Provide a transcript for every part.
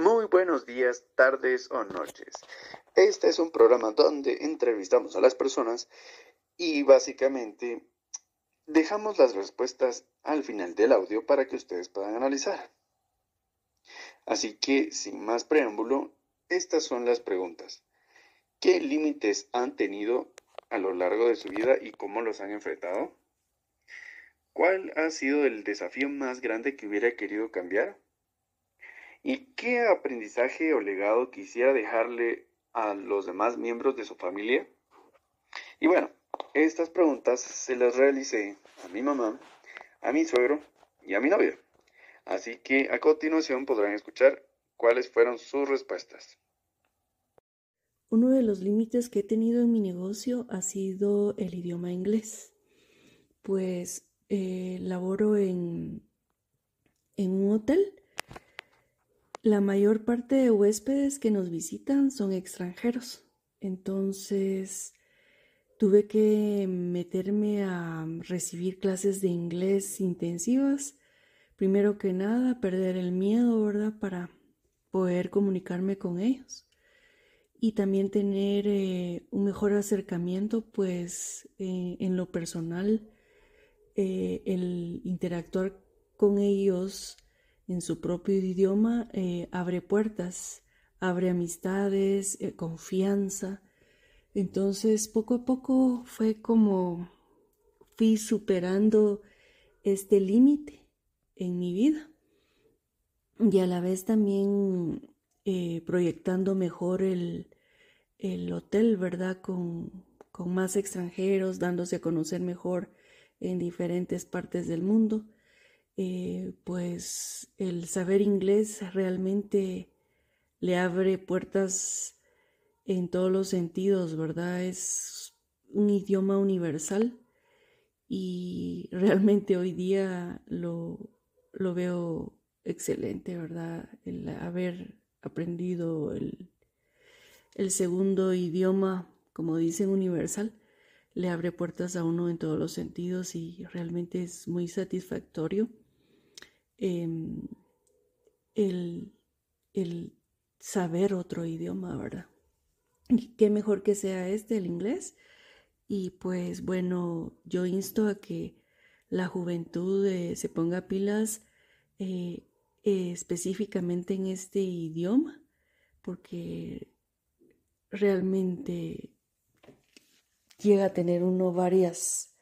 Muy buenos días, tardes o noches. Este es un programa donde entrevistamos a las personas y básicamente dejamos las respuestas al final del audio para que ustedes puedan analizar. Así que, sin más preámbulo, estas son las preguntas. ¿Qué límites han tenido a lo largo de su vida y cómo los han enfrentado? ¿Cuál ha sido el desafío más grande que hubiera querido cambiar? ¿Y qué aprendizaje o legado quisiera dejarle a los demás miembros de su familia? Y bueno, estas preguntas se las realicé a mi mamá, a mi suegro y a mi novia. Así que a continuación podrán escuchar cuáles fueron sus respuestas. Uno de los límites que he tenido en mi negocio ha sido el idioma inglés, pues eh, laboro en, en un hotel. La mayor parte de huéspedes que nos visitan son extranjeros, entonces tuve que meterme a recibir clases de inglés intensivas. Primero que nada, perder el miedo, ¿verdad? Para poder comunicarme con ellos y también tener eh, un mejor acercamiento, pues eh, en lo personal eh, el interactuar con ellos en su propio idioma eh, abre puertas, abre amistades, eh, confianza. Entonces, poco a poco fue como fui superando este límite en mi vida y a la vez también proyectando mejor el, el hotel, ¿verdad? Con, con más extranjeros, dándose a conocer mejor en diferentes partes del mundo, eh, pues el saber inglés realmente le abre puertas en todos los sentidos, ¿verdad? Es un idioma universal y realmente hoy día lo, lo veo excelente, ¿verdad? El haber aprendido el, el segundo idioma, como dicen, universal, le abre puertas a uno en todos los sentidos y realmente es muy satisfactorio em, el, el, saber otro idioma, ¿verdad? Y qué mejor que sea este, el inglés. Y pues bueno, yo insto a que la juventud eh, se ponga pilas eh, específicamente en este idioma, porque realmente llega a tener uno varias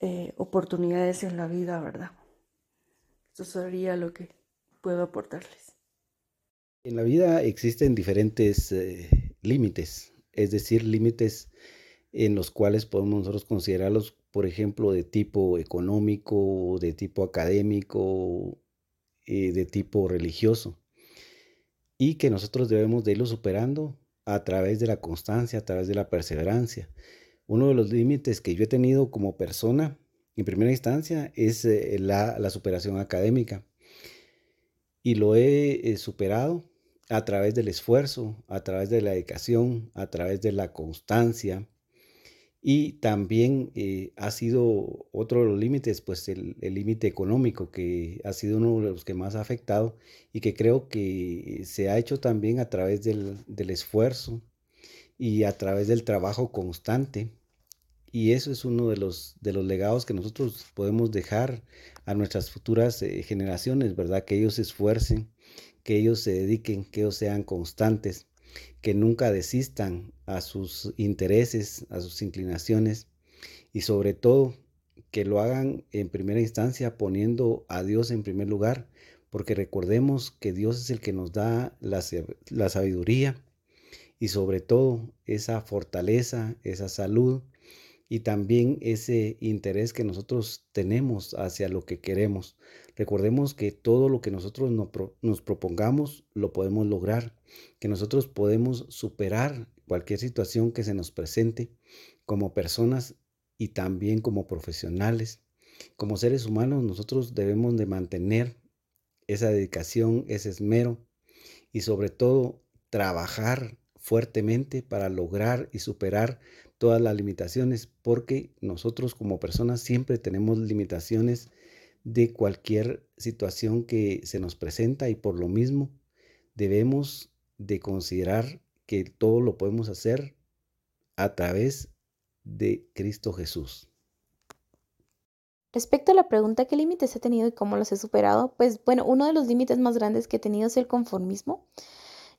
eh, oportunidades en la vida, ¿verdad? Eso sería lo que puedo aportarles. En la vida existen diferentes eh, límites, es decir, límites en los cuales podemos nosotros considerarlos, por ejemplo, de tipo económico, de tipo académico, de tipo religioso, y que nosotros debemos de irlo superando a través de la constancia, a través de la perseverancia uno de los límites que yo he tenido como persona en primera instancia es eh, la, superación académica. Y lo he eh, superado a través del esfuerzo, a través de la dedicación, a través de la constancia. Y también eh, ha sido otro de los límites, pues el límite económico, que ha sido uno de los que más ha afectado y que creo que se ha hecho también a través del, del esfuerzo, y a través del trabajo constante. Y eso es uno de los, de los legados que nosotros podemos dejar a nuestras futuras eh, generaciones, ¿verdad? Que ellos se esfuercen, que ellos se dediquen, que ellos sean constantes, que nunca desistan a sus intereses, a sus inclinaciones y sobre todo que lo hagan en primera instancia poniendo a Dios en primer lugar, porque recordemos que Dios es el que nos da la, la sabiduría, y sobre todo esa fortaleza, esa salud y también ese interés que nosotros tenemos hacia lo que queremos. Recordemos que todo lo que nosotros nos propongamos lo podemos lograr, que nosotros podemos superar cualquier situación que se nos presente como personas y también como profesionales. Como seres humanos nosotros debemos de mantener esa dedicación, ese esmero y sobre todo trabajar fuertemente para lograr y superar todas las limitaciones, porque nosotros como personas siempre tenemos limitaciones de cualquier situación que se nos presenta y por lo mismo debemos de considerar que todo lo podemos hacer a través de Cristo Jesús. Respecto a la pregunta qué límites he tenido y cómo los he superado, pues bueno, uno de los límites más grandes que he tenido es el conformismo,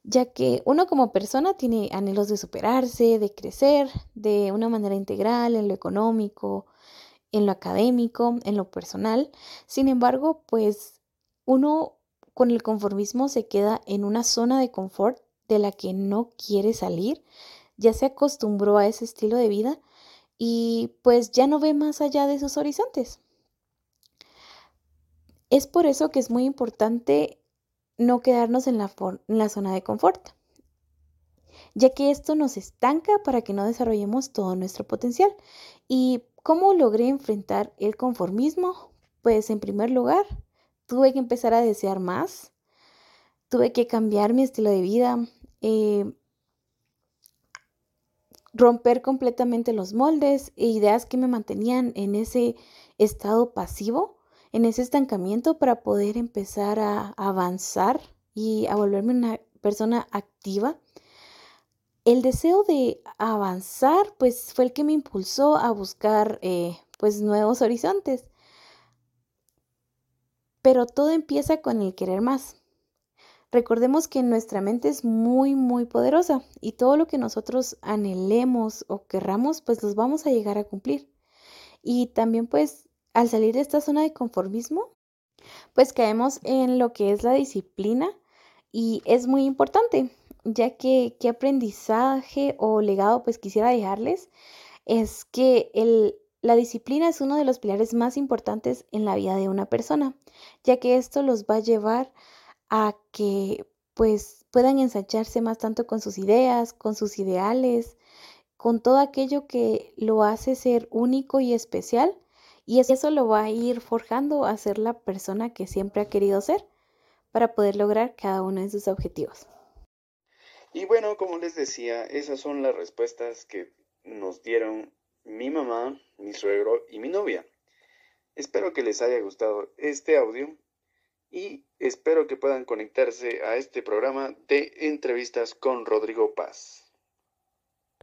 ya que uno como persona tiene anhelos de superarse, de crecer de una manera integral en lo económico, en lo académico, en lo personal. Sin embargo, pues uno con el conformismo se queda en una zona de confort de la que no quiere salir, ya se acostumbró a ese estilo de vida y pues ya no ve más allá de sus horizontes. Es por eso que es muy importante no quedarnos en la, zona de confort, ya que esto nos estanca para que no desarrollemos todo nuestro potencial. ¿Y cómo logré enfrentar el conformismo? Pues en primer lugar, tuve que empezar a desear más, tuve que cambiar mi estilo de vida, eh, romper completamente los moldes e ideas que me mantenían en ese estado pasivo, en ese estancamiento para poder empezar a avanzar y a volverme una persona activa. El deseo de avanzar pues fue el que me impulsó a buscar eh, pues nuevos horizontes. Pero todo empieza con el querer más. Recordemos que nuestra mente es muy, muy poderosa y todo lo que nosotros anhelemos o querramos, pues los vamos a llegar a cumplir. Y también pues al salir de esta zona de conformismo, pues caemos en lo que es la disciplina y es muy importante, ya que qué aprendizaje o legado pues quisiera dejarles es que el, la disciplina es uno de los pilares más importantes en la vida de una persona, ya que esto los va a llevar a que pues puedan ensancharse más tanto con sus ideas, con sus ideales, con todo aquello que lo hace ser único y especial. Y eso lo va a ir forjando a ser la persona que siempre ha querido ser para poder lograr cada uno de sus objetivos. Y bueno, como les decía, esas son las respuestas que nos dieron mi mamá, mi suegro y mi novia. Espero que les haya gustado este audio y espero que puedan conectarse a este programa de entrevistas con Rodrigo Paz.